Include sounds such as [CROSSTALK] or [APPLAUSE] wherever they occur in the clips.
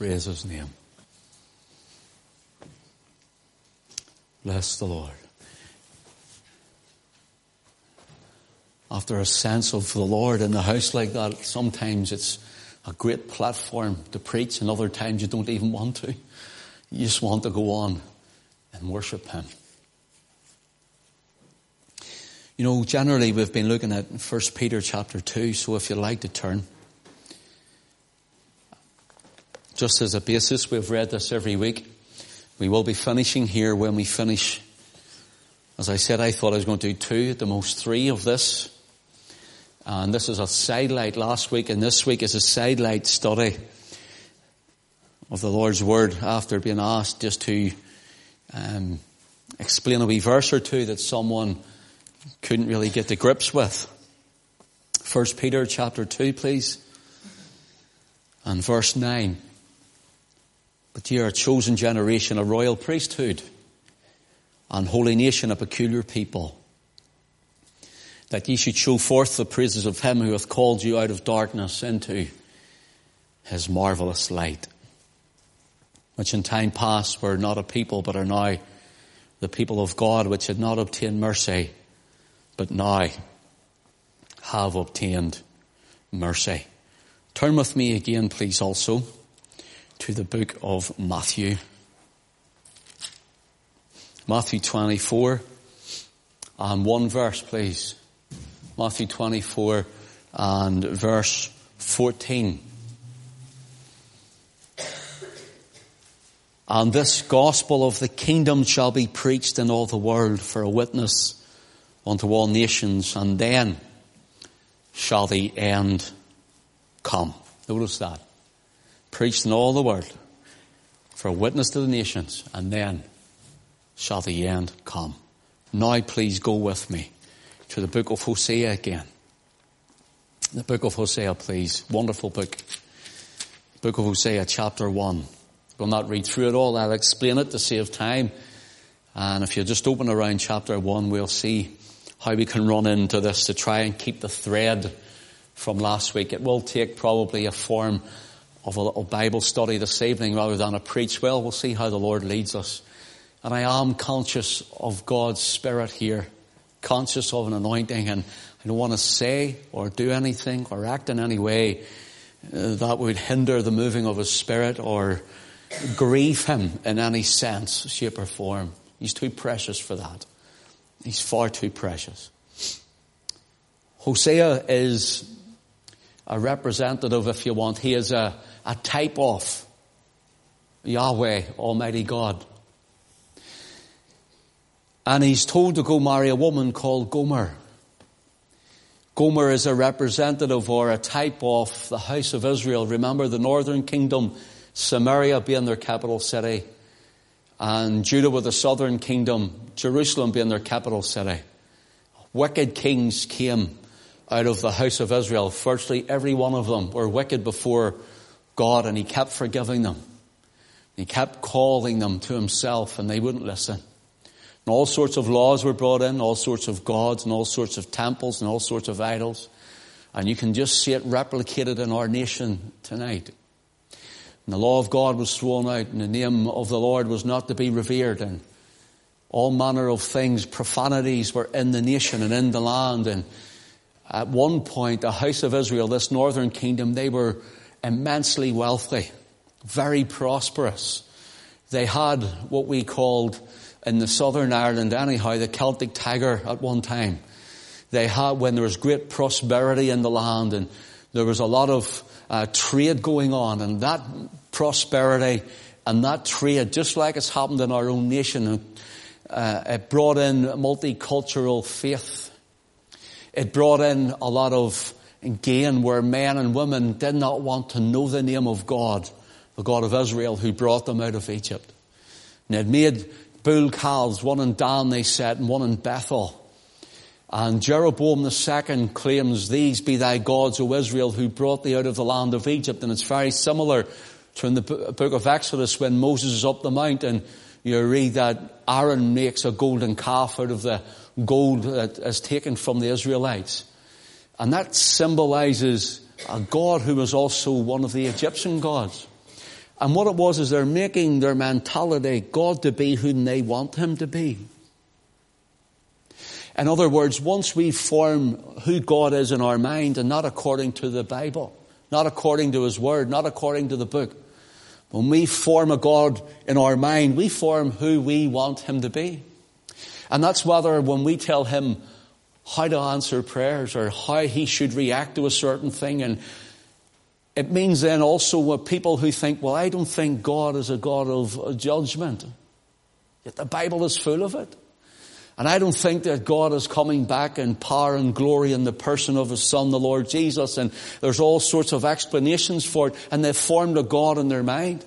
Praise his name. Bless the Lord. After a sense of the Lord in the house like that, sometimes it's a great platform to preach and other times you don't even want to. You just want to go on and worship Him. You know, generally we've been looking at 1 Peter chapter 2, so if you'd like to turn. Just as a basis, we've read this every week. We will be finishing here when we finish. As I said, I thought I was going to do two, at the most three of this. And this is a sidelight last week, and this week is a sidelight study of the Lord's Word after being asked just to um, explain a wee verse or two that someone couldn't really get to grips with. First Peter chapter 2, please. And verse 9. But ye are a chosen generation, a royal priesthood, and holy nation, a peculiar people, that ye should show forth the praises of him who hath called you out of darkness into his marvelous light, which in time past were not a people, but are now the people of God, which had not obtained mercy, but now have obtained mercy. Turn with me again, please, also to the book of Matthew. Matthew 24 and one verse, please. Matthew 24 and verse 14. And this gospel of the kingdom shall be preached in all the world for a witness unto all nations, and then shall the end come. Notice that preached in all the world for a witness to the nations, and then shall the end come. Now please go with me to the book of Hosea again. The book of Hosea, please. Wonderful book. Book of Hosea, chapter 1. We'll not read through it all. I'll explain it to save time. And if you just open around chapter 1, we'll see how we can run into this to try and keep the thread from last week. It will take probably a form of a little Bible study this evening rather than a preach. Well, we'll see how the Lord leads us. And I am conscious of God's Spirit here, conscious of an anointing, and I don't want to say or do anything or act in any way uh, that would hinder the moving of His Spirit or grieve Him in any sense, shape or form. He's too precious for that. He's far too precious. Hosea is a representative, if you want. He is a, a type of Yahweh, Almighty God. And he's told to go marry a woman called Gomer. Gomer is a representative or a type of the house of Israel. Remember the northern kingdom, Samaria being their capital city, and Judah with the southern kingdom, Jerusalem being their capital city. Wicked kings came out of the house of Israel. Firstly, every one of them were wicked before God and he kept forgiving them. He kept calling them to himself and they wouldn't listen. And all sorts of laws were brought in, all sorts of gods and all sorts of temples and all sorts of idols. And you can just see it replicated in our nation tonight. And the law of God was thrown out and the name of the Lord was not to be revered and all manner of things, profanities were in the nation and in the land and at one point, the house of Israel, this northern kingdom, they were immensely wealthy, very prosperous. They had what we called in the southern Ireland anyhow, the Celtic tiger at one time. They had, when there was great prosperity in the land and there was a lot of uh, trade going on and that prosperity and that trade, just like it's happened in our own nation, uh, it brought in multicultural faith it brought in a lot of gain where men and women did not want to know the name of God, the God of Israel who brought them out of Egypt. And it made bull calves, one in Dan they said, and one in Bethel. And Jeroboam II claims, These be thy gods, O Israel, who brought thee out of the land of Egypt. And it's very similar to in the book of Exodus when Moses is up the mountain, you read that Aaron makes a golden calf out of the gold that is taken from the Israelites. And that symbolizes a God who was also one of the Egyptian gods. And what it was is they're making their mentality God to be whom they want him to be. In other words, once we form who God is in our mind and not according to the Bible, not according to His Word, not according to the book, when we form a God in our mind, we form who we want Him to be. And that's whether when we tell Him how to answer prayers or how He should react to a certain thing. And it means then also with people who think, well, I don't think God is a God of judgment. Yet the Bible is full of it. And I don't think that God is coming back in power and glory in the person of His Son, the Lord Jesus. And there's all sorts of explanations for it. And they've formed a God in their mind.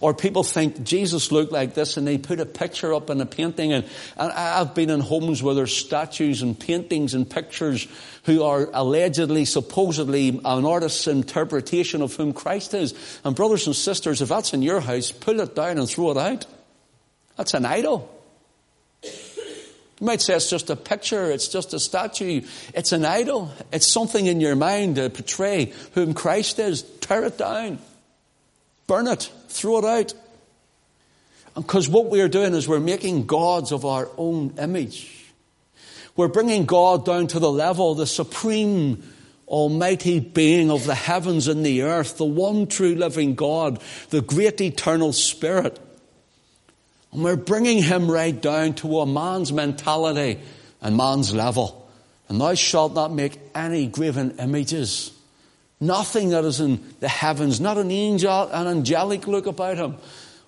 Or people think Jesus looked like this and they put a picture up in a painting. And, and I've been in homes where there's statues and paintings and pictures who are allegedly, supposedly an artist's interpretation of whom Christ is. And brothers and sisters, if that's in your house, pull it down and throw it out. That's an idol. You might say it's just a picture, it's just a statue, it's an idol, it's something in your mind to portray whom Christ is. Tear it down, burn it, throw it out. Because what we are doing is we're making gods of our own image. We're bringing God down to the level, the supreme almighty being of the heavens and the earth, the one true living God, the great eternal spirit. And we're bringing him right down to a man's mentality and man's level. And thou shalt not make any graven images. Nothing that is in the heavens, not an angel, an angelic look about him,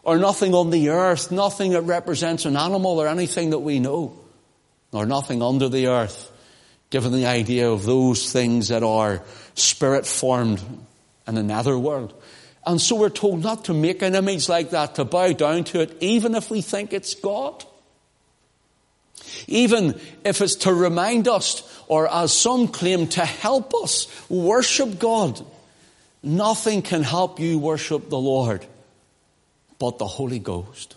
or nothing on the earth, nothing that represents an animal or anything that we know, or nothing under the earth, given the idea of those things that are spirit formed in another world. And so we're told not to make an image like that, to bow down to it, even if we think it's God. Even if it's to remind us, or as some claim, to help us worship God. Nothing can help you worship the Lord but the Holy Ghost.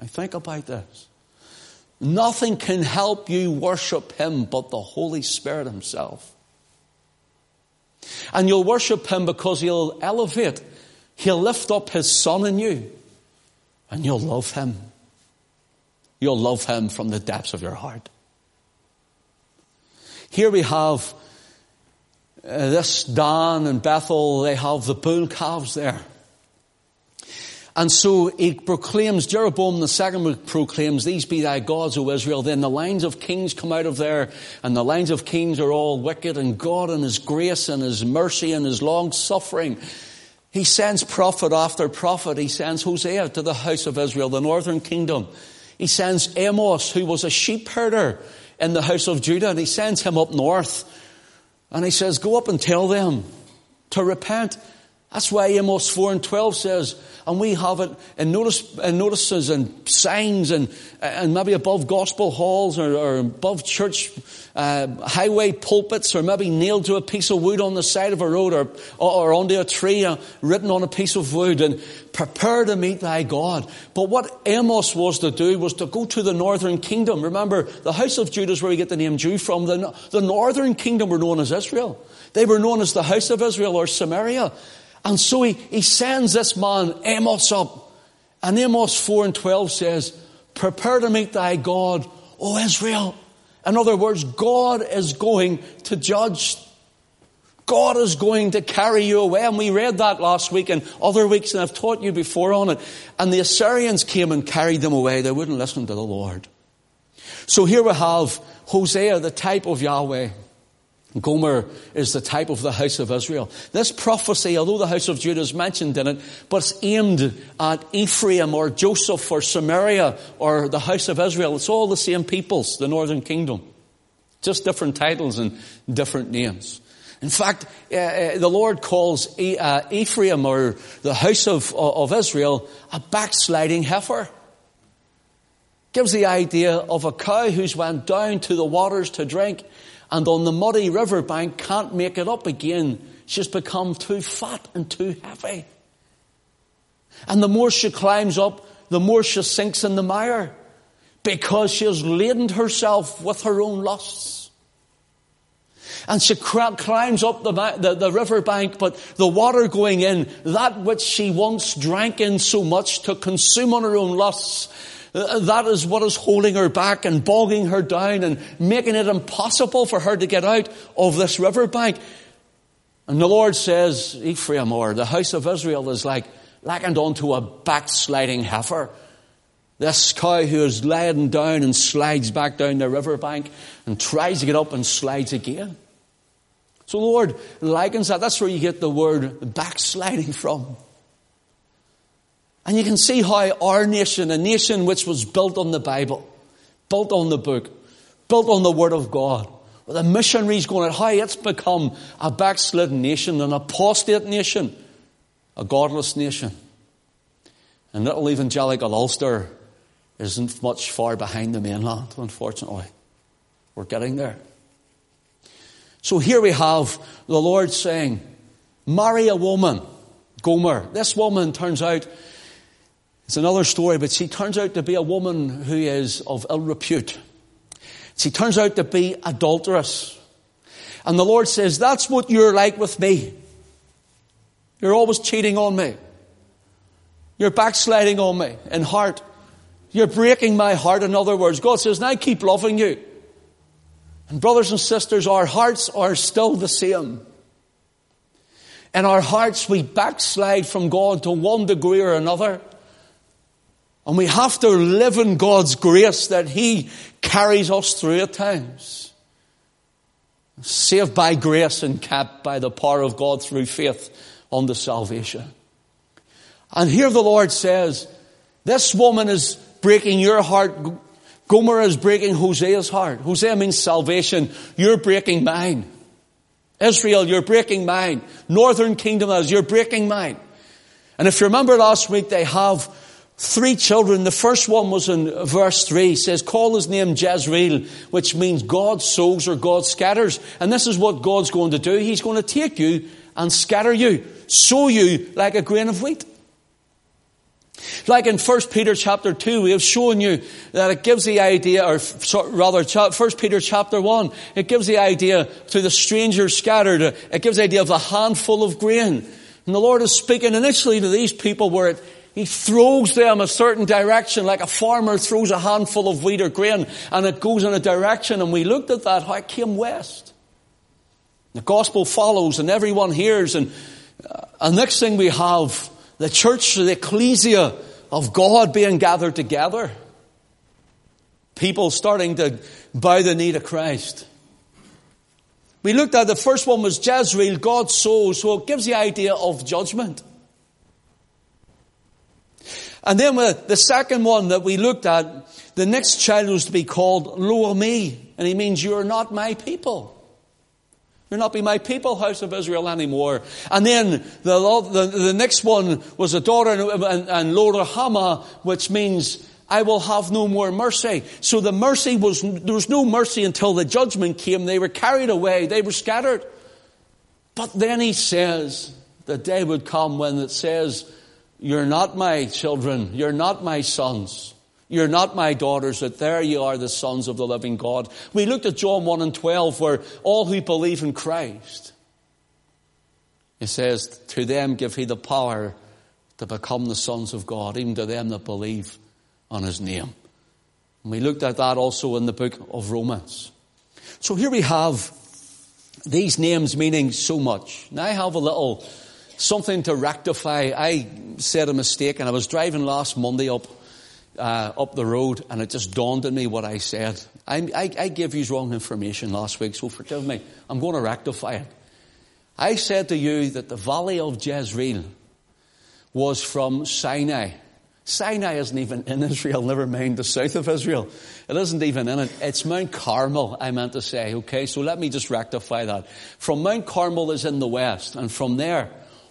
I think about this. Nothing can help you worship Him but the Holy Spirit Himself. And you'll worship Him because He'll elevate, He'll lift up His Son in you, and you'll love Him. You'll love Him from the depths of your heart. Here we have uh, this Dan and Bethel, they have the bull calves there. And so he proclaims, Jeroboam the second proclaims, these be thy gods, O Israel. Then the lines of kings come out of there, and the lines of kings are all wicked, and God and his grace and his mercy and his long suffering. He sends prophet after prophet. He sends Hosea to the house of Israel, the northern kingdom. He sends Amos, who was a sheep herder in the house of Judah, and he sends him up north. And he says, go up and tell them to repent. That's why Amos 4 and 12 says, and we have it in, notice, in notices and signs and, and maybe above gospel halls or, or above church uh, highway pulpits or maybe nailed to a piece of wood on the side of a road or, or onto a tree uh, written on a piece of wood and prepare to meet thy God. But what Amos was to do was to go to the northern kingdom. Remember, the house of Judah is where we get the name Jew from. The, the northern kingdom were known as Israel. They were known as the house of Israel or Samaria. And so he, he sends this man, Amos, up. And Amos 4 and 12 says, Prepare to meet thy God, O Israel. In other words, God is going to judge. God is going to carry you away. And we read that last week and other weeks, and I've taught you before on it. And the Assyrians came and carried them away. They wouldn't listen to the Lord. So here we have Hosea, the type of Yahweh. Gomer is the type of the house of Israel. This prophecy, although the house of Judah is mentioned in it, but it's aimed at Ephraim or Joseph or Samaria or the house of Israel. It's all the same peoples, the northern kingdom. Just different titles and different names. In fact, uh, uh, the Lord calls uh, Ephraim or the house of Israel a backsliding heifer. Gives the idea of a cow who's went down to the waters to drink and on the muddy riverbank can't make it up again. She's become too fat and too heavy. And the more she climbs up, the more she sinks in the mire because she has laden herself with her own lusts. And she climbs up the, the, the river bank, but the water going in, that which she once drank in so much to consume on her own lusts, Uh, that is what is holding her back and bogging her down and making it impossible for her to get out of this riverbank. And the Lord says, Ephraim or the house of Israel is like likened onto a backsliding heifer. This cow who is laden down and slides back down the riverbank and tries to get up and slides again. So Lord likens that. That's where you get the word backsliding from. And you can see how our nation, a nation which was built on the Bible, built on the book, built on the Word of God, with the missionaries going out, how it's become a backslidden nation, an apostate nation, a godless nation. And little evangelical Ulster isn't much far behind the mainland, unfortunately. We're getting there. So here we have the Lord saying, marry a woman, Gomer. This woman turns out, it's another story, but she turns out to be a woman who is of ill repute. She turns out to be adulterous. And the Lord says, that's what you're like with me. You're always cheating on me. You're backsliding on me in heart. You're breaking my heart, in other words. God says, I keep loving you. And brothers and sisters, our hearts are still the same. In our hearts, we backslide from God to one degree or another. And we have to live in God's grace that He carries us through at times. Saved by grace and kept by the power of God through faith unto salvation. And here the Lord says, this woman is breaking your heart. Gomer is breaking Hosea's heart. Hosea means salvation. You're breaking mine. Israel, you're breaking mine. Northern kingdom as you're breaking mine. And if you remember last week, they have three children. The first one was in verse 3. It says, call his name Jezreel, which means God sows or God scatters. And this is what God's going to do. He's going to take you and scatter you, sow you like a grain of wheat. Like in 1 Peter chapter 2, we have shown you that it gives the idea, or rather, 1 Peter chapter 1, it gives the idea to the stranger scattered, it gives the idea of a handful of grain. And the Lord is speaking initially to these people where it, He throws them a certain direction, like a farmer throws a handful of wheat or grain, and it goes in a direction, and we looked at that, how it came west. The gospel follows, and everyone hears, and, uh, next thing we have, the church, the ecclesia of God being gathered together. People starting to bow the knee to Christ. We looked at the first one was Jezreel, God's soul, so it gives the idea of judgment. And then the second one that we looked at, the next child was to be called Lo-ammi, and he means you're not my people. You're not be my people, house of Israel, anymore. And then the, the, the next one was a daughter and, and, and which means I will have no more mercy. So the mercy was, there was no mercy until the judgment came. They were carried away. They were scattered. But then he says, the day would come when it says, you're not my children. You're not my sons. You're not my daughters, that there you are the sons of the living God. We looked at John 1 and 12 where all who believe in Christ, it says, to them give he the power to become the sons of God, even to them that believe on his name. And we looked at that also in the book of Romans. So here we have these names meaning so much. Now I have a little something to rectify. I said a mistake and I was driving last Monday up uh, up the road, and it just dawned on me what I said. I, I, I gave you wrong information last week, so forgive me. I'm going to rectify it. I said to you that the valley of Jezreel was from Sinai. Sinai isn't even in [LAUGHS] Israel, never mind the south of Israel. It isn't even in it. It's Mount Carmel, I meant to say, okay? So let me just rectify that. From Mount Carmel is in the west, and from there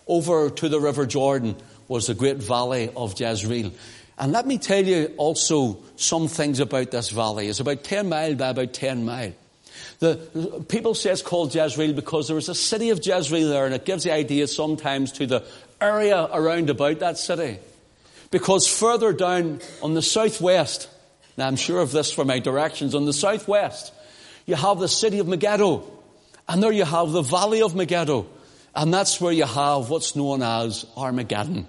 over to the River Jordan was the great valley of Jezreel. And let me tell you also some things about this valley. It's about 10 mile by about 10 mile. The, people say it's called Jezreel because there was a city of Jezreel there and it gives the idea sometimes to the area around about that city. Because further down on the southwest, now I'm sure of this from my directions, on the southwest, you have the city of Megiddo. And there you have the valley of Megiddo. And that's where you have what's known as Armageddon.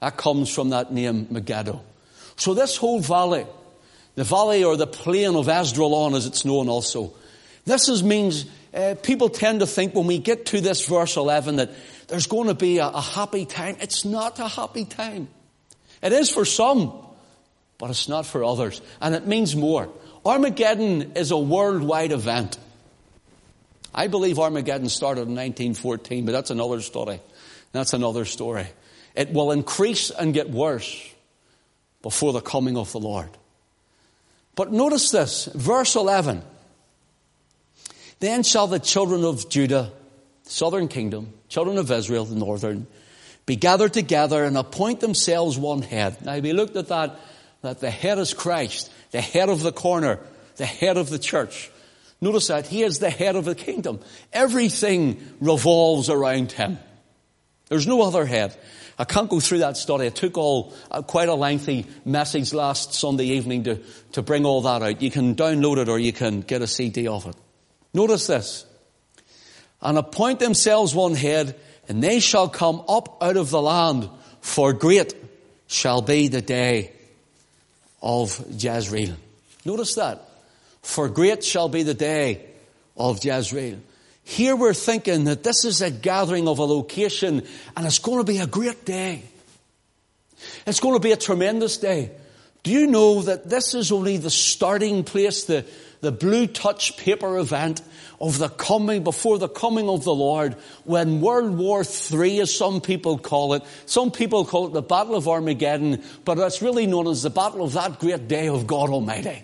That comes from that name, Megiddo. So this whole valley, the valley or the plain of Esdraelon as it's known also, this is, means uh, people tend to think when we get to this verse 11 that there's going to be a, a happy time. It's not a happy time. It is for some, but it's not for others. And it means more. Armageddon is a worldwide event. I believe Armageddon started in 1914, but that's another story. That's another story. It will increase and get worse before the coming of the Lord. But notice this, verse 11. Then shall the children of Judah, southern kingdom, children of Israel, the northern, be gathered together and appoint themselves one head. Now we looked at that, that the head is Christ, the head of the corner, the head of the church. Notice that he is the head of the kingdom. Everything revolves around him. There's no other head. I can't go through that study. It took all uh, quite a lengthy message last Sunday evening to, to bring all that out. You can download it or you can get a CD of it. Notice this. And appoint themselves one head, and they shall come up out of the land, for great shall be the day of Jezreel. Notice that. For great shall be the day of Jezreel. Here we're thinking that this is a gathering of a location and it's going to be a great day. It's going to be a tremendous day. Do you know that this is only the starting place, the, the blue touch paper event of the coming, before the coming of the Lord, when World War III, as some people call it, some people call it the Battle of Armageddon, but it's really known as the Battle of that great day of God Almighty.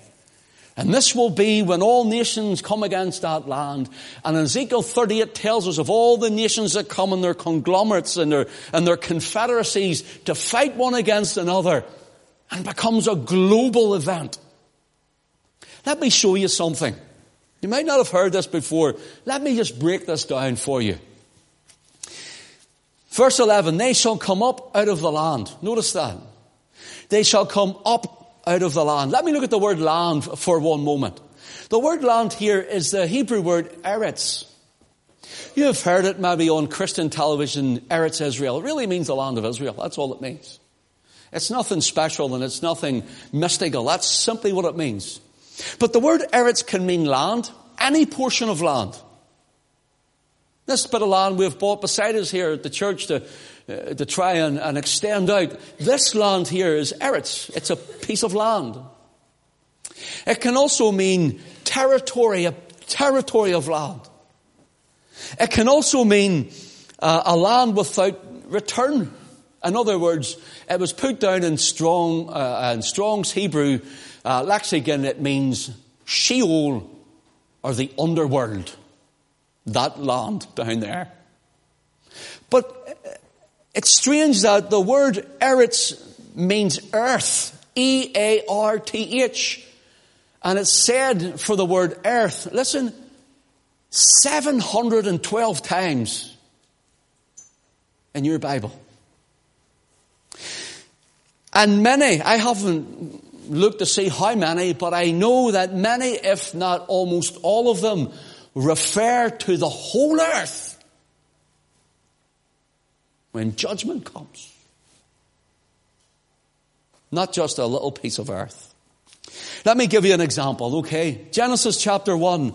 And this will be when all nations come against that land. And Ezekiel 38 tells us of all the nations that come and their conglomerates and their, and their confederacies to fight one against another and becomes a global event. Let me show you something. You might not have heard this before. Let me just break this down for you. Verse 11, they shall come up out of the land. Notice that. They shall come up out of the land. Let me look at the word land for one moment. The word land here is the Hebrew word eretz. You have heard it maybe on Christian television, Eretz Israel. It really means the land of Israel. That's all it means. It's nothing special and it's nothing mystical. That's simply what it means. But the word Eretz can mean land, any portion of land. This bit of land we've bought beside us here at the church to, uh, to try and, and extend out. This land here is Eretz. It's a piece of land. It can also mean territory, a territory of land. It can also mean uh, a land without return. In other words, it was put down in strong, uh, in Strong's Hebrew uh, lexicon, it means Sheol or the underworld. That land down there. But it's strange that the word Eretz means earth. E-A-R-T-H. And it's said for the word earth, listen, 712 times in your Bible. And many, I haven't looked to see how many, but I know that many, if not almost all of them, refer to the whole earth when judgment comes. Not just a little piece of earth. Let me give you an example, okay? Genesis chapter 1,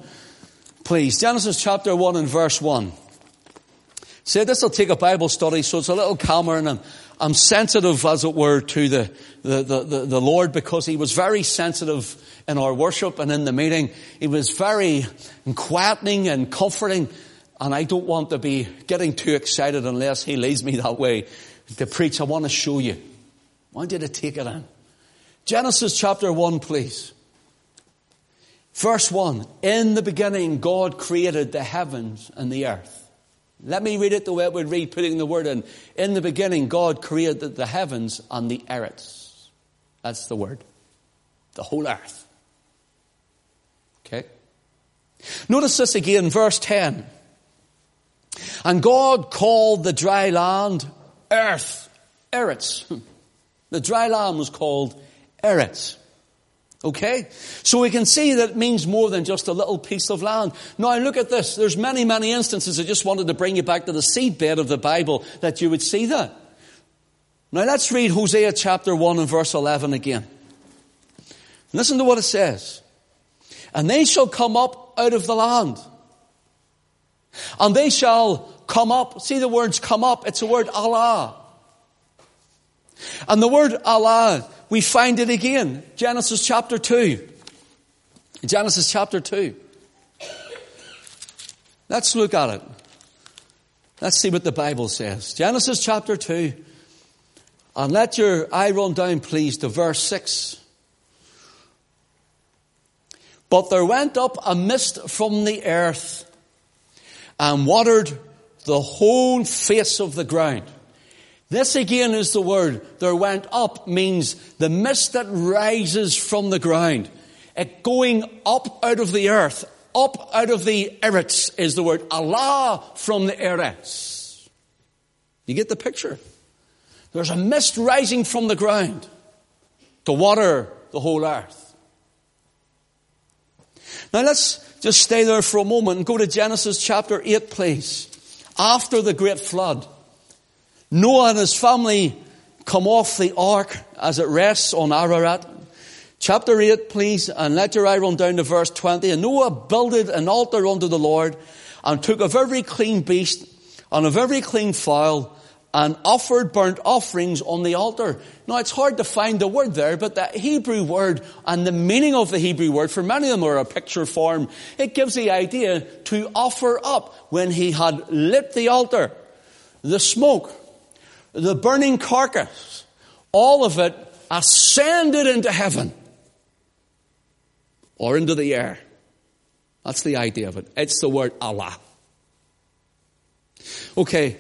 please. Genesis chapter 1 and verse 1. Say this will take a Bible study, so it's a little calmer and I'm, I'm sensitive, as it were, to the, the, the, the, Lord because He was very sensitive in our worship and in the meeting. He was very quietening and comforting. And I don't want to be getting too excited unless He leads me that way to preach. I want to show you. I want you to take it in. Genesis chapter 1, please. Verse 1. In the beginning, God created the heavens and the earth. Let me read it the way would read, putting the word in. In the beginning, God created the heavens and the earth. That's the word. The whole earth. Okay? Notice this again, verse 10. And God called the dry land earth. Eretz. [LAUGHS] The dry land was called Eretz. Okay? So we can see that it means more than just a little piece of land. Now look at this. There's many, many instances. I just wanted to bring you back to the seedbed of the Bible that you would see that. Now let's read Hosea chapter 1 and verse 11 again. Listen to what it says. And they shall come up out of the land. And they shall come up. See the words come up. It's the word Allah. And the word Allah we find it again. Genesis chapter 2. Genesis chapter 2. Let's look at it. Let's see what the Bible says. Genesis chapter 2. And let your eye run down, please, to verse 6. But there went up a mist from the earth and watered the whole face of the ground. This again is the word. There went up means the mist that rises from the ground. It going up out of the earth, up out of the eretz is the word. Allah from the eretz. You get the picture? There's a mist rising from the ground to water the whole earth. Now let's just stay there for a moment and go to Genesis chapter 8, please. After the great flood. Noah and his family come off the ark as it rests on Ararat. Chapter 8, please, and let your eye run down to verse 20. And Noah builded an altar unto the Lord and took of every clean beast and of every clean fowl and offered burnt offerings on the altar. Now it's hard to find the word there, but the Hebrew word and the meaning of the Hebrew word, for many of them are a picture form, it gives the idea to offer up when he had lit the altar. The smoke the burning carcass, all of it ascended into heaven or into the air. That's the idea of it. It's the word Allah. Okay,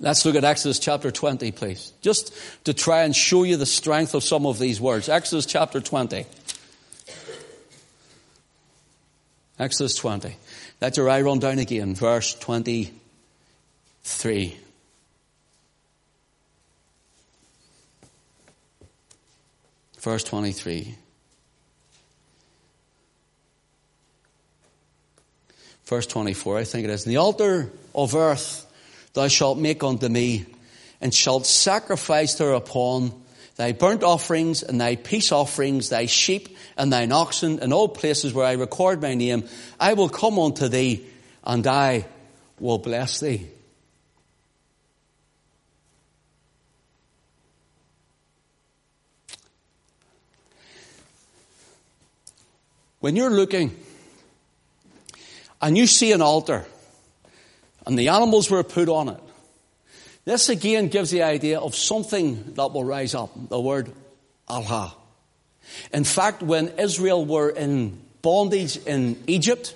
let's look at Exodus chapter 20, please. Just to try and show you the strength of some of these words. Exodus chapter 20. Exodus 20. Let your eye run down again, verse 23. Verse 23. Verse 24, I think it is. In the altar of earth thou shalt make unto me, and shalt sacrifice thereupon thy burnt offerings and thy peace offerings, thy sheep and thine oxen, in all places where I record my name. I will come unto thee, and I will bless thee. When you're looking and you see an altar and the animals were put on it, this again gives the idea of something that will rise up, the word Allah. In fact, when Israel were in bondage in Egypt,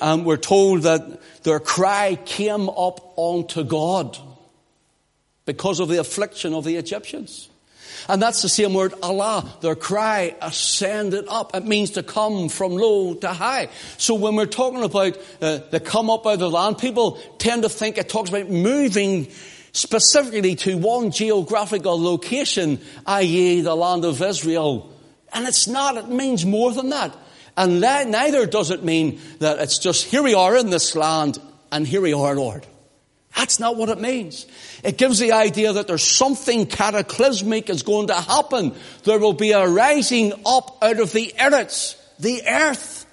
um, we're told that their cry came up unto God because of the affliction of the Egyptians. And that's the same word Allah. Their cry ascended up. It means to come from low to high. So when we're talking about uh, the come up out of the land, people tend to think it talks about moving specifically to one geographical location, i.e. the land of Israel. And it's not. It means more than that. And neither does it mean that it's just here we are in this land and here we are, Lord. That's not what it means. It gives the idea that there's something cataclysmic is going to happen. There will be a rising up out of the earth, the earth.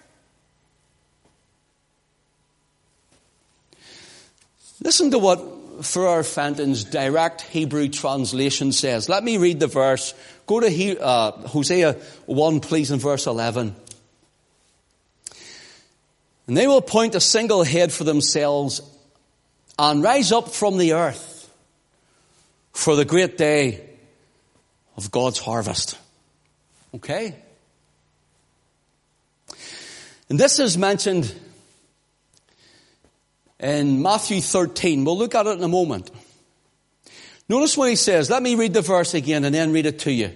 Listen to what Ferrar Fenton's direct Hebrew translation says. Let me read the verse. Go to he, uh, Hosea 1, please, in verse 11. And they will point a single head for themselves and rise up from the earth for the great day of God's harvest. Okay? And this is mentioned in Matthew 13. We'll look at it in a moment. Notice what he says. Let me read the verse again and then read it to you.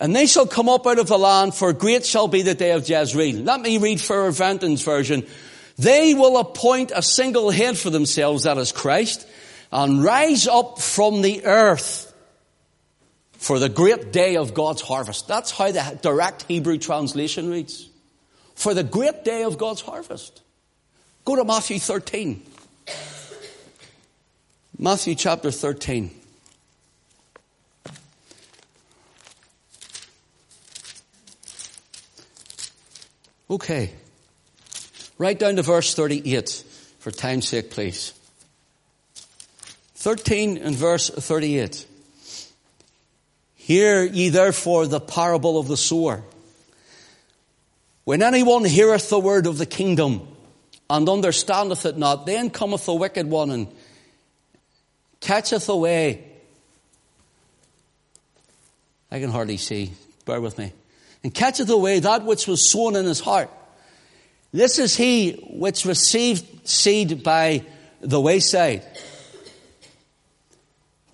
And they shall come up out of the land, for great shall be the day of Jezreel. Let me read Ferrar Fenton's version. They will appoint a single head for themselves, that is Christ, and rise up from the earth For the great day of God's harvest. That's how the direct Hebrew translation reads. For the great day of God's harvest. Go to Matthew 13. Matthew chapter 13. Okay. Right down to verse 38 for time's sake, please. 13 and verse 38. Hear ye therefore the parable of the sower. When anyone heareth the word of the kingdom and understandeth it not, then cometh the wicked one and catcheth away. I can hardly see. Bear with me. And catcheth away that which was sown in his heart. This is he which received seed by the wayside.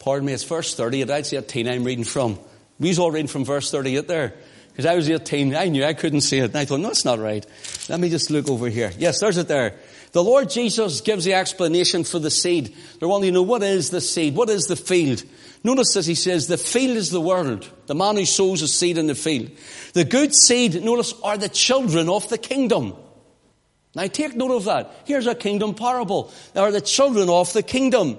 Pardon me, it's verse 30. That's 18 I'm reading from. We was all reading from verse 38 there. Because I was 18, I knew I couldn't see it. And I thought, no, it's not right. Let me just look over here. Yes, there's it there. The Lord Jesus gives the explanation for the seed. They're wanting to know what is the seed? What is the field? Notice as he says, the field is the world. The man who sows a seed in the field. The good seed, notice, are the children of the kingdom. Now take note of that. Here's a kingdom parable. They are the children of the kingdom.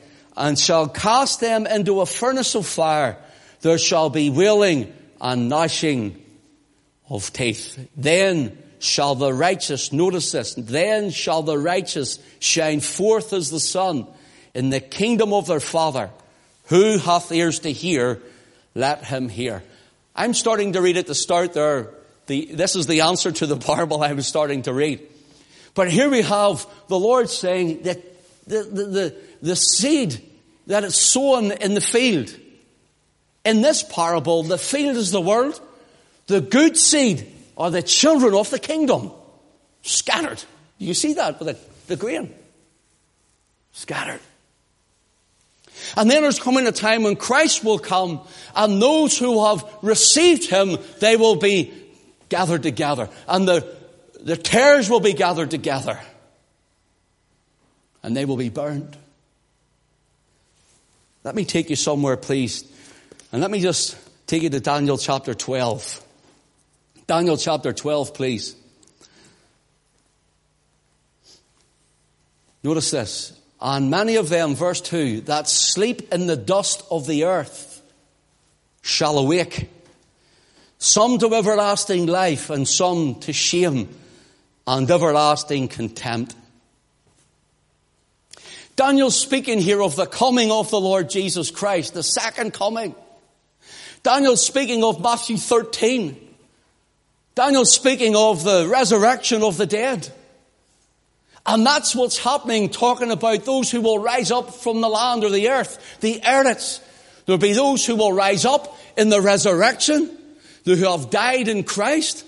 and shall cast them into a furnace of fire. There shall be wailing and gnashing of teeth. Then shall the righteous, notice this, then shall the righteous shine forth as the sun in the kingdom of their Father. Who hath ears to hear, let him hear. I'm starting to read at the start there. The, this is the answer to the [LAUGHS] parable I'm starting to read. But here we have the Lord saying that the, the, the, the seed that is sown in the field. In this parable, the field is the world. The good seed are the children of the kingdom. Scattered. You see that with the, the grain? Scattered. And then there's coming a time when Christ will come and those who have received Him, they will be gathered together. And the, the tares will be gathered together. And they will be burned. Let me take you somewhere, please. And let me just take you to Daniel chapter 12. Daniel chapter 12, please. Notice this. And many of them, verse 2, that sleep in the dust of the earth shall awake. Some to everlasting life and some to shame and everlasting contempt. Daniel's speaking here of the coming of the Lord Jesus Christ, the second coming. Daniel's speaking of Matthew 13. Daniel's speaking of the resurrection of the dead. And that's what's happening, talking about those who will rise up from the land or the earth, the Eretz. There'll be those who will rise up in the resurrection, who have died in Christ,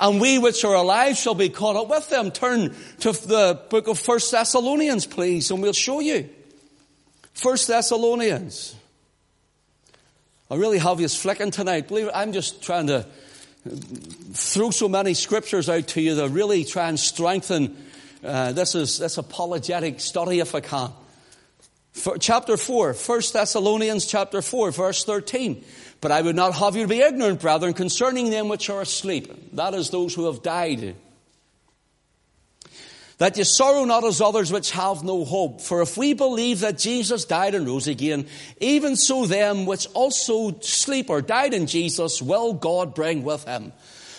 and we which are alive shall be caught up with them. Turn to the book of First Thessalonians, please, and we'll show you. First Thessalonians. I really have you flicking tonight. Believe it, I'm just trying to throw so many scriptures out to you to really try and strengthen uh, this is this apologetic study if I can. For, chapter 4, 1 Thessalonians chapter 4, verse 13. But I would not have you to be ignorant, brethren, concerning them which are asleep. That is those who have died that ye sorrow not as others which have no hope. For if we believe that Jesus died and rose again, even so them which also sleep or died in Jesus will God bring with him.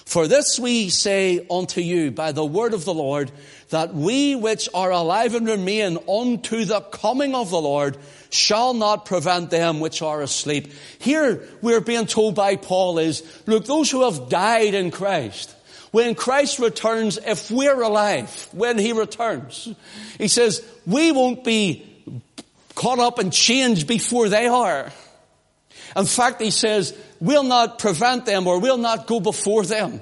For this we say unto you by the word of the Lord, that we which are alive and remain unto the coming of the Lord shall not prevent them which are asleep. Here we're being told by Paul is, look, those who have died in Christ, when Christ returns, if we're alive when He returns, He says, we won't be caught up and changed before they are. In fact, he says, we'll not prevent them or we'll not go before them.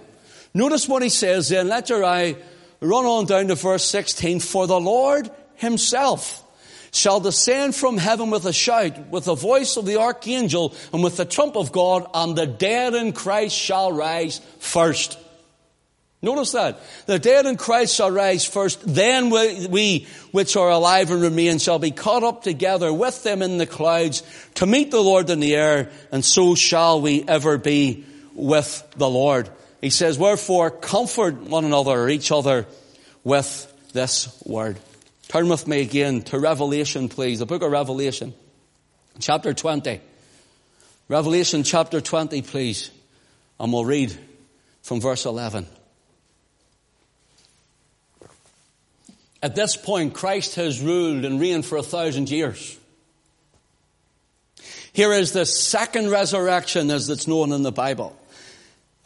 Notice what he says then. Let your eye run on down to verse 16. For the Lord himself shall descend from heaven with a shout, with the voice of the archangel, and with the trump of God, and the dead in Christ shall rise first. Notice that. The dead in Christ shall rise first, then we, which are alive and remain, shall be caught up together with them in the clouds to meet the Lord in the air, and so shall we ever be with the Lord. He says, wherefore comfort one another or each other with this word. Turn with me again to Revelation, please. The book of Revelation, chapter 20. Revelation chapter 20, please. And we'll read from verse 11. At this point, Christ has ruled and reigned for a thousand years. Here is the second resurrection as it's known in the Bible.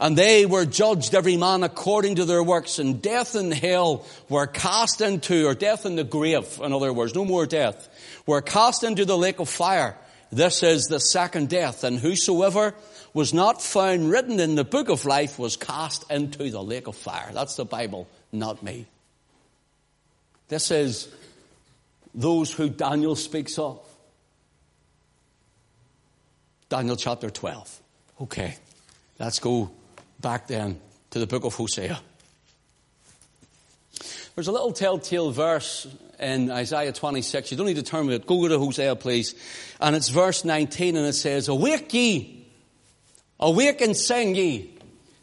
And they were judged every man according to their works, and death and hell were cast into, or death in the grave, in other words, no more death, were cast into the lake of fire. This is the second death, and whosoever was not found written in the book of life was cast into the lake of fire. That's the Bible, not me. This is those who Daniel speaks of. Daniel chapter 12. Okay, let's go back then to the book of Hosea. There's a little telltale verse in Isaiah 26. You don't need to turn with it. Go to Hosea, please. And it's verse 19 and it says, Awake ye, awake and sing ye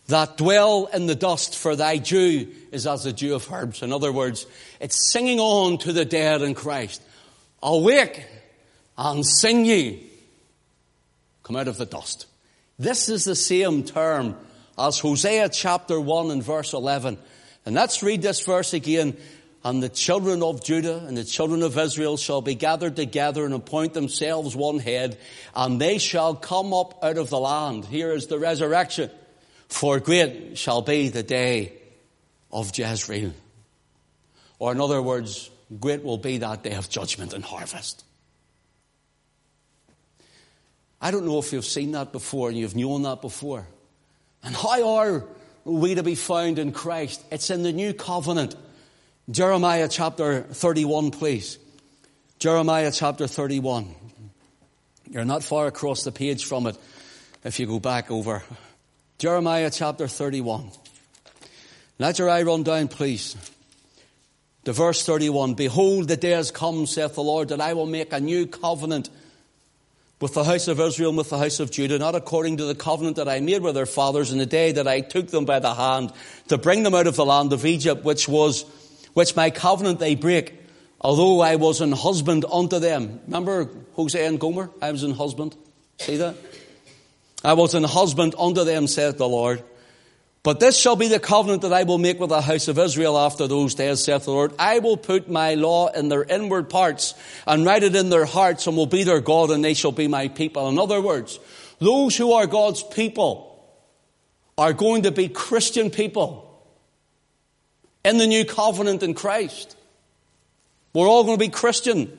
that dwell in the dust, for thy dew is as the dew of herbs. In other words, it's singing on to the dead in Christ. Awake and sing ye. Come out of the dust. This is the same term as Hosea chapter 1 and verse 11. And let's read this verse again. And the children of Judah and the children of Israel shall be gathered together and appoint themselves one head, and they shall come up out of the land. Here is the resurrection. For great shall be the day of Jezreel. Or in other words, great will be that day of judgment and harvest. I don't know if you've seen that before and you've known that before. And how are we to be found in Christ? It's in the new covenant. Jeremiah chapter 31, please. Jeremiah chapter 31. You're not far across the page from it if you go back over. Jeremiah chapter 31. Let your eye run down, please. To verse 31. Behold, the days come, saith the Lord, that I will make a new covenant with the house of Israel and with the house of Judah, not according to the covenant that I made with their fathers in the day that I took them by the hand to bring them out of the land of Egypt, which was, which my covenant they break, although I was an husband unto them. Remember Hosea and Gomer? I was an husband. See that? I was an husband unto them, saith the Lord. But this shall be the covenant that I will make with the house of Israel after those days, saith the Lord. I will put my law in their inward parts and write it in their hearts and will be their God and they shall be my people. In other words, those who are God's people are going to be Christian people in the new covenant in Christ. We're all going to be Christian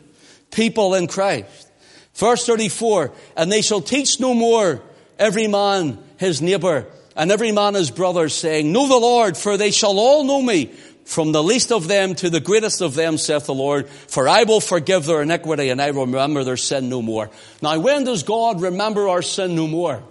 people in Christ. Verse 34, and they shall teach no more every man his neighbor and every man his brother, saying, Know the Lord, for they shall all know me, from the least of them to the greatest of them, saith the Lord, for I will forgive their iniquity and I will remember their sin no more. Now, when does God remember our sin no more?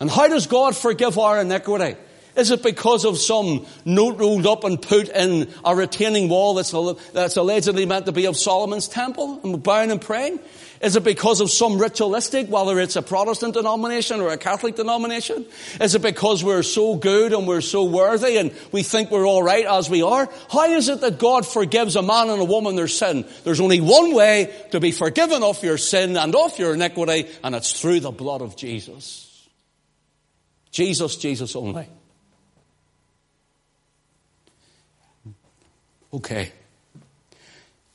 And how does God forgive our iniquity? Is it because of some note rolled up and put in a retaining wall that's, that's allegedly meant to be of Solomon's temple and we're bowing and praying? Is it because of some ritualistic, whether it's a Protestant denomination or a Catholic denomination? Is it because we're so good and we're so worthy and we think we're alright as we are? How is it that God forgives a man and a woman their sin? There's only one way to be forgiven of your sin and of your iniquity, and it's through the blood of Jesus. Jesus, Jesus only. Okay.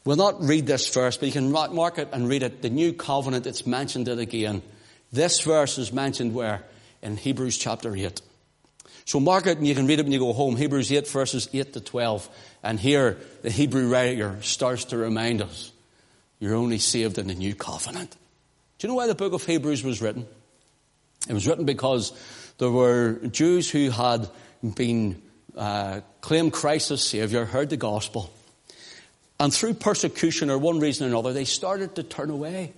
We'll not read this verse, but you can mark it and read it. The new covenant, it's mentioned it again. This verse is mentioned where? In Hebrews chapter 8. So mark it and you can read it when you go home. Hebrews 8 verses 8 to 12. And here the Hebrew writer starts to remind us, you're only saved in the new covenant. Do you know why the book of Hebrews was written? It was written because there were Jews who had been uh, claimed Christ as Savior, heard the gospel, and through persecution or one reason or another, they started to turn away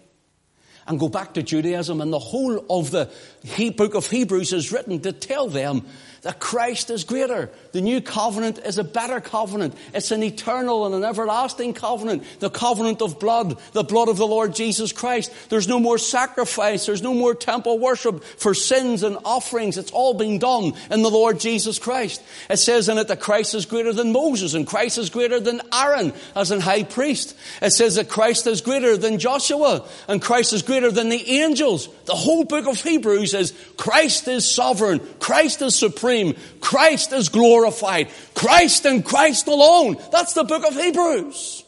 and go back to Judaism. And the whole of the book of Hebrews is written to tell them that Christ is greater. The new covenant is a better covenant. It's an eternal and an everlasting covenant. The covenant of blood, the blood of the Lord Jesus Christ. There's no more sacrifice. There's no more temple worship for sins and offerings. It's all been done in the Lord Jesus Christ. It says in it that Christ is greater than Moses and Christ is greater than Aaron as an high priest. It says that Christ is greater than Joshua and Christ is greater than the angels. The whole book of Hebrews is Christ is sovereign. Christ is supreme supreme. Christ is glorified. Christ and Christ alone. That's the book of Hebrews.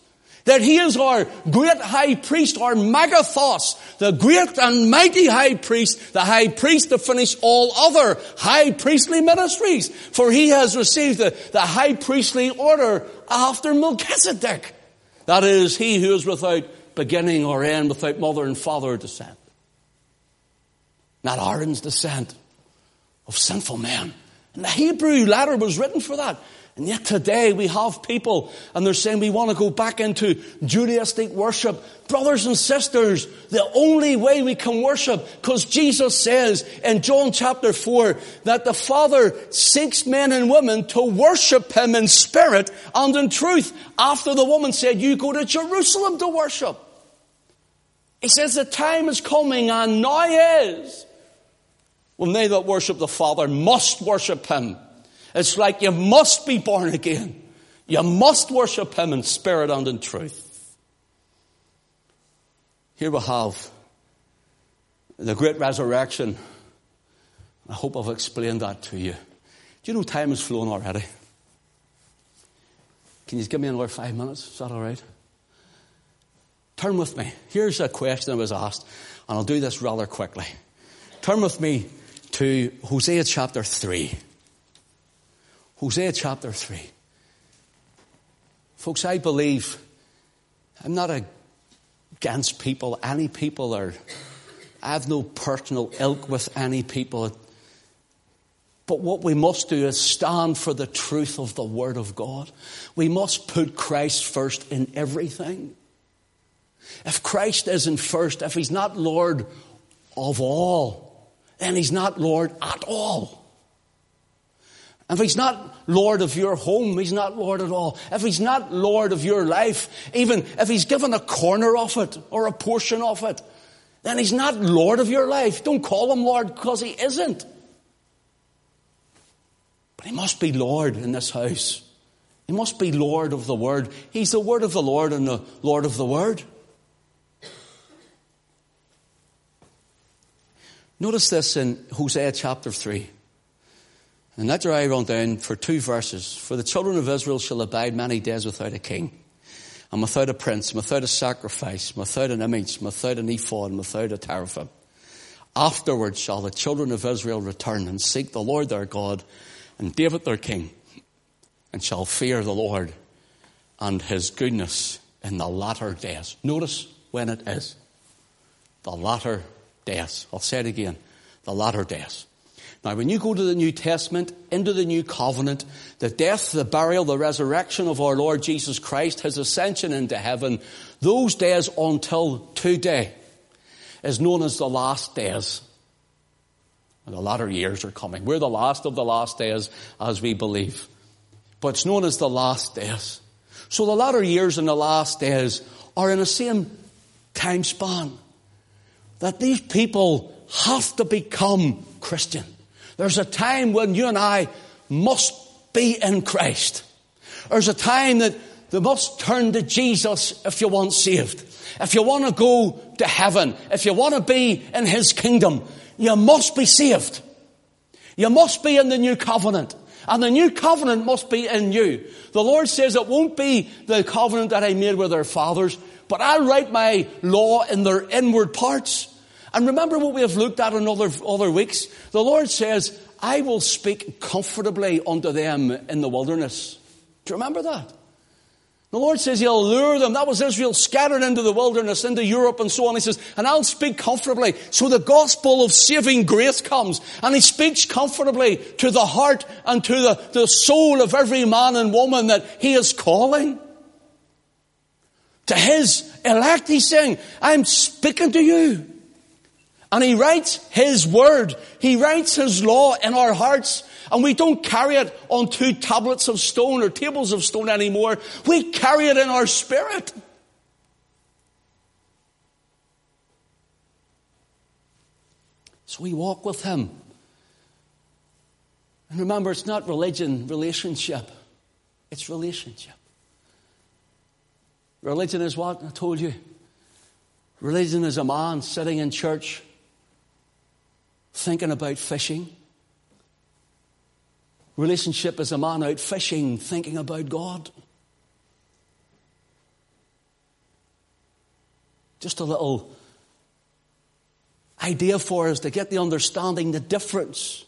That he is our great high priest, our megathos, the great and mighty high priest, the high priest to finish all other high priestly ministries. For he has received the, the high priestly order after Melchizedek. That is, he who is without beginning or end, without mother and father descent. Not Aaron's descent of sinful men. And the Hebrew letter was written for that. And yet today we have people and they're saying we want to go back into Judaistic worship. Brothers and sisters, the only way we can worship, because Jesus says in John chapter 4 that the Father seeks men and women to worship Him in spirit and in truth. After the woman said, you go to Jerusalem to worship. He says the time is coming and now is well, they that worship the Father must worship Him. It's like you must be born again. You must worship Him in spirit and in truth. Here we have the great resurrection. I hope I've explained that to you. Do you know time has flown already? Can you give me another five minutes? Is that all right? Turn with me. Here's a question I was asked, and I'll do this rather quickly. Turn with me to Hosea chapter 3. Hosea chapter 3. Folks, I believe I'm not against people, any people, or I have no personal ilk with any people. But what we must do is stand for the truth of the Word of God. We must put Christ first in everything. If Christ isn't first, if He's not Lord of all, then he's not Lord at all. If he's not Lord of your home, he's not Lord at all. If he's not Lord of your life, even if he's given a corner of it or a portion of it, then he's not Lord of your life. Don't call him Lord because he isn't. But he must be Lord in this house. He must be Lord of the Word. He's the Word of the Lord and the Lord of the Word. Notice this in Hosea chapter 3. And that's where I run down for two verses. For the children of Israel shall abide many days without a king, and without a prince, and without a sacrifice, and without an image, and without an ephod, and without a teraphim. Afterwards shall the children of Israel return and seek the Lord their God and David their king, and shall fear the Lord and his goodness in the latter days. Notice when it is. The latter days. I'll say it again. The latter days. Now, when you go to the New Testament, into the New Covenant, the death, the burial, the resurrection of our Lord Jesus Christ, His ascension into heaven, those days until today is known as the last days. And the latter years are coming. We're the last of the last days as we believe. But it's known as the last days. So the latter years and the last days are in the same time span that these people have to become Christian. There's a time when you and I must be in Christ. There's a time that they must turn to Jesus if you want saved. If you want to go to heaven, if you want to be in His kingdom, you must be saved. You must be in the new covenant. And the new covenant must be in you. The Lord says it won't be the covenant that I made with their fathers, but I'll write my law in their inward parts. And remember what we have looked at in other, other weeks? The Lord says, I will speak comfortably unto them in the wilderness. Do you remember that? The Lord says He'll lure them. That was Israel scattered into the wilderness, into Europe and so on. He says, and I'll speak comfortably. So the gospel of saving grace comes and He speaks comfortably to the heart and to the, the soul of every man and woman that He is calling. To His elect, He's saying, I'm speaking to you. And He writes His word. He writes His law in our hearts. And we don't carry it on two tablets of stone or tables of stone anymore. We carry it in our spirit. So we walk with Him. And remember, it's not religion, relationship. It's relationship. Religion is what? I told you. Religion is a man sitting in church thinking about fishing. Relationship is a man out fishing, thinking about God. Just a little idea for us to get the understanding, the difference.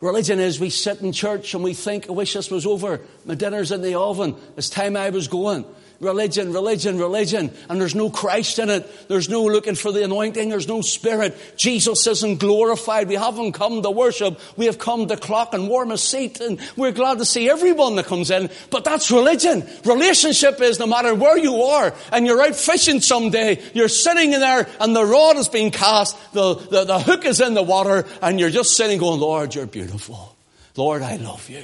Religion is we sit in church and we think, I wish this was over. My dinner's in the oven. It's time I was going religion, religion, religion, and there's no Christ in it. There's no looking for the anointing. There's no spirit. Jesus isn't glorified. We haven't come to worship. We have come to clock and warm a seat, and we're glad to see everyone that comes in. But that's religion. Relationship is no matter where you are, and you're out fishing someday, you're sitting in there, and the rod is being cast, the, the, the hook is in the water, and you're just sitting going, Lord, you're beautiful. Lord, I love you.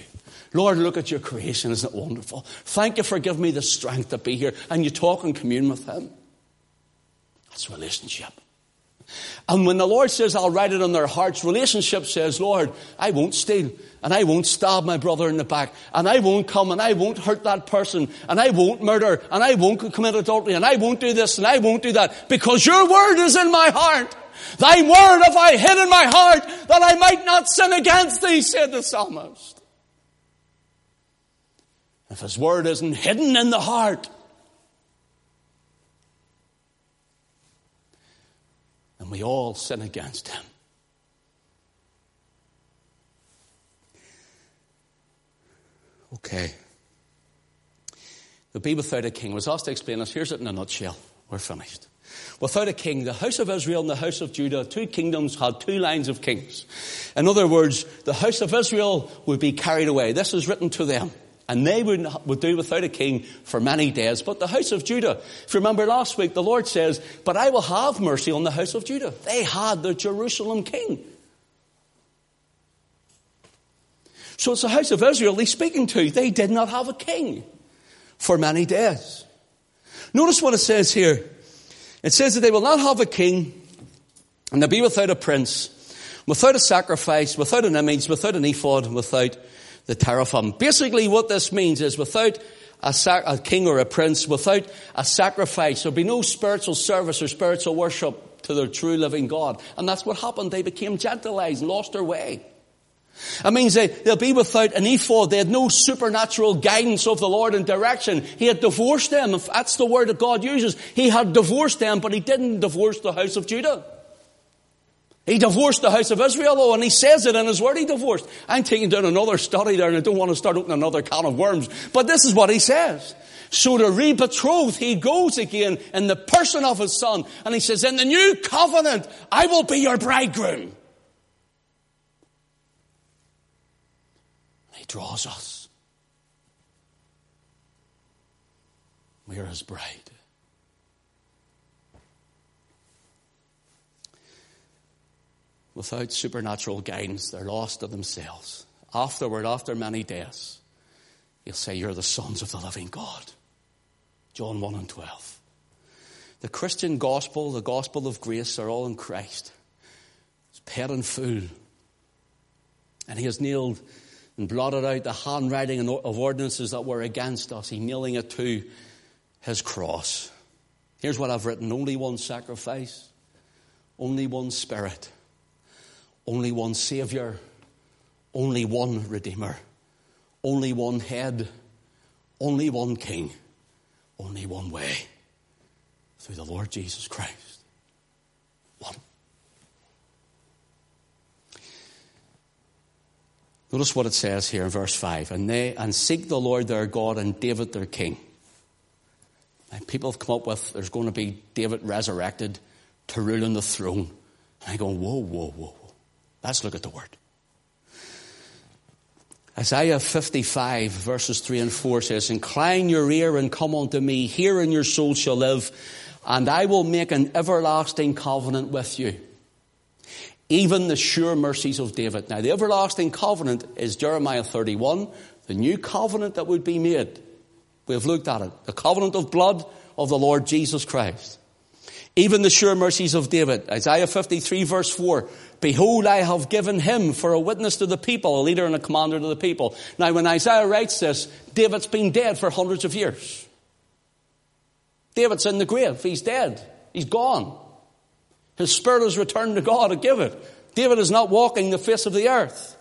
Lord, look at your creation. Isn't it wonderful? Thank you for giving me the strength to be here. And you talk and commune with Him. That's relationship. And when the Lord says, I'll write it on their hearts, relationship says, Lord, I won't steal, and I won't stab my brother in the back, and I won't come, and I won't hurt that person, and I won't murder, and I won't commit adultery, and I won't do this, and I won't do that, because your word is in my heart. Thy word have I hid in my heart, that I might not sin against thee, said the psalmist. If His Word isn't hidden in the heart, then we all sin against Him. Okay. The be without a king was asked to explain this. Here's it in a nutshell. We're finished. Without a king, the house of Israel and the house of Judah, two kingdoms had two lines of kings. In other words, the house of Israel would be carried away. This is written to them. And they would, would do without a king for many days. But the house of Judah, if you remember last week, the Lord says, But I will have mercy on the house of Judah. They had the Jerusalem king. So it's the house of Israel he's speaking to. They did not have a king for many days. Notice what it says here. It says that they will not have a king and they'll be without a prince, without a sacrifice, without an image, without an ephod, without the teraphim. Basically what this means is without a, sac- a king or a prince, without a sacrifice, there'll be no spiritual service or spiritual worship to their true living God. And that's what happened. They became Gentiles, lost their way. It means they, they'll be without an ephod. They had no supernatural guidance of the Lord and direction. He had divorced them. If that's the word that God uses. He had divorced them, but he didn't divorce the house of Judah. He divorced the house of Israel, though, and he says it in his word, he divorced. I'm taking down another study there, and I don't want to start opening another can of worms, but this is what he says. So to re-betroth, he goes again in the person of his son, and he says, in the new covenant, I will be your bridegroom. He draws us. We are his bride. Without supernatural guidance, they're lost to themselves. Afterward, after many days, he'll say, You're the sons of the living God. John 1 and 12. The Christian gospel, the gospel of grace, are all in Christ. It's paid in full. And he has nailed and blotted out the handwriting of ordinances that were against us. He nailing it to his cross. Here's what I've written only one sacrifice, only one spirit only one Savior, only one Redeemer, only one head, only one King, only one way through the Lord Jesus Christ. One. Notice what it says here in verse 5 and they and seek the Lord their God and David their king. And people have come up with there's going to be David resurrected to rule on the throne. And I go, whoa, whoa, whoa, whoa. Let's look at the word. Isaiah 55 verses 3 and 4 says, Incline your ear and come unto me, and your soul shall live, and I will make an everlasting covenant with you. Even the sure mercies of David. Now the everlasting covenant is Jeremiah 31, the new covenant that would be made. We have looked at it. The covenant of blood of the Lord Jesus Christ. Even the sure mercies of David. Isaiah 53 verse 4. Behold, I have given him for a witness to the people, a leader and a commander to the people. Now, when Isaiah writes this, David's been dead for hundreds of years. David's in the grave. He's dead. He's gone. His spirit has returned to God to give it. David is not walking the face of the earth.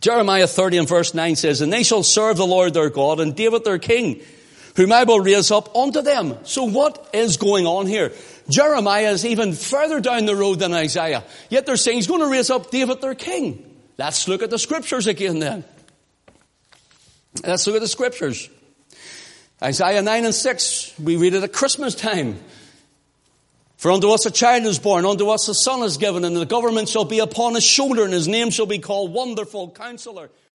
Jeremiah 30 and verse 9 says, And they shall serve the Lord their God and David their king whom I will raise up unto them. So what is going on here? Jeremiah is even further down the road than Isaiah. Yet they're saying he's going to raise up David their king. Let's look at the scriptures again then. Let's look at the scriptures. Isaiah 9 and 6, we read it at Christmas time. For unto us a child is born, unto us a son is given, and the government shall be upon his shoulder, and his name shall be called Wonderful Counselor,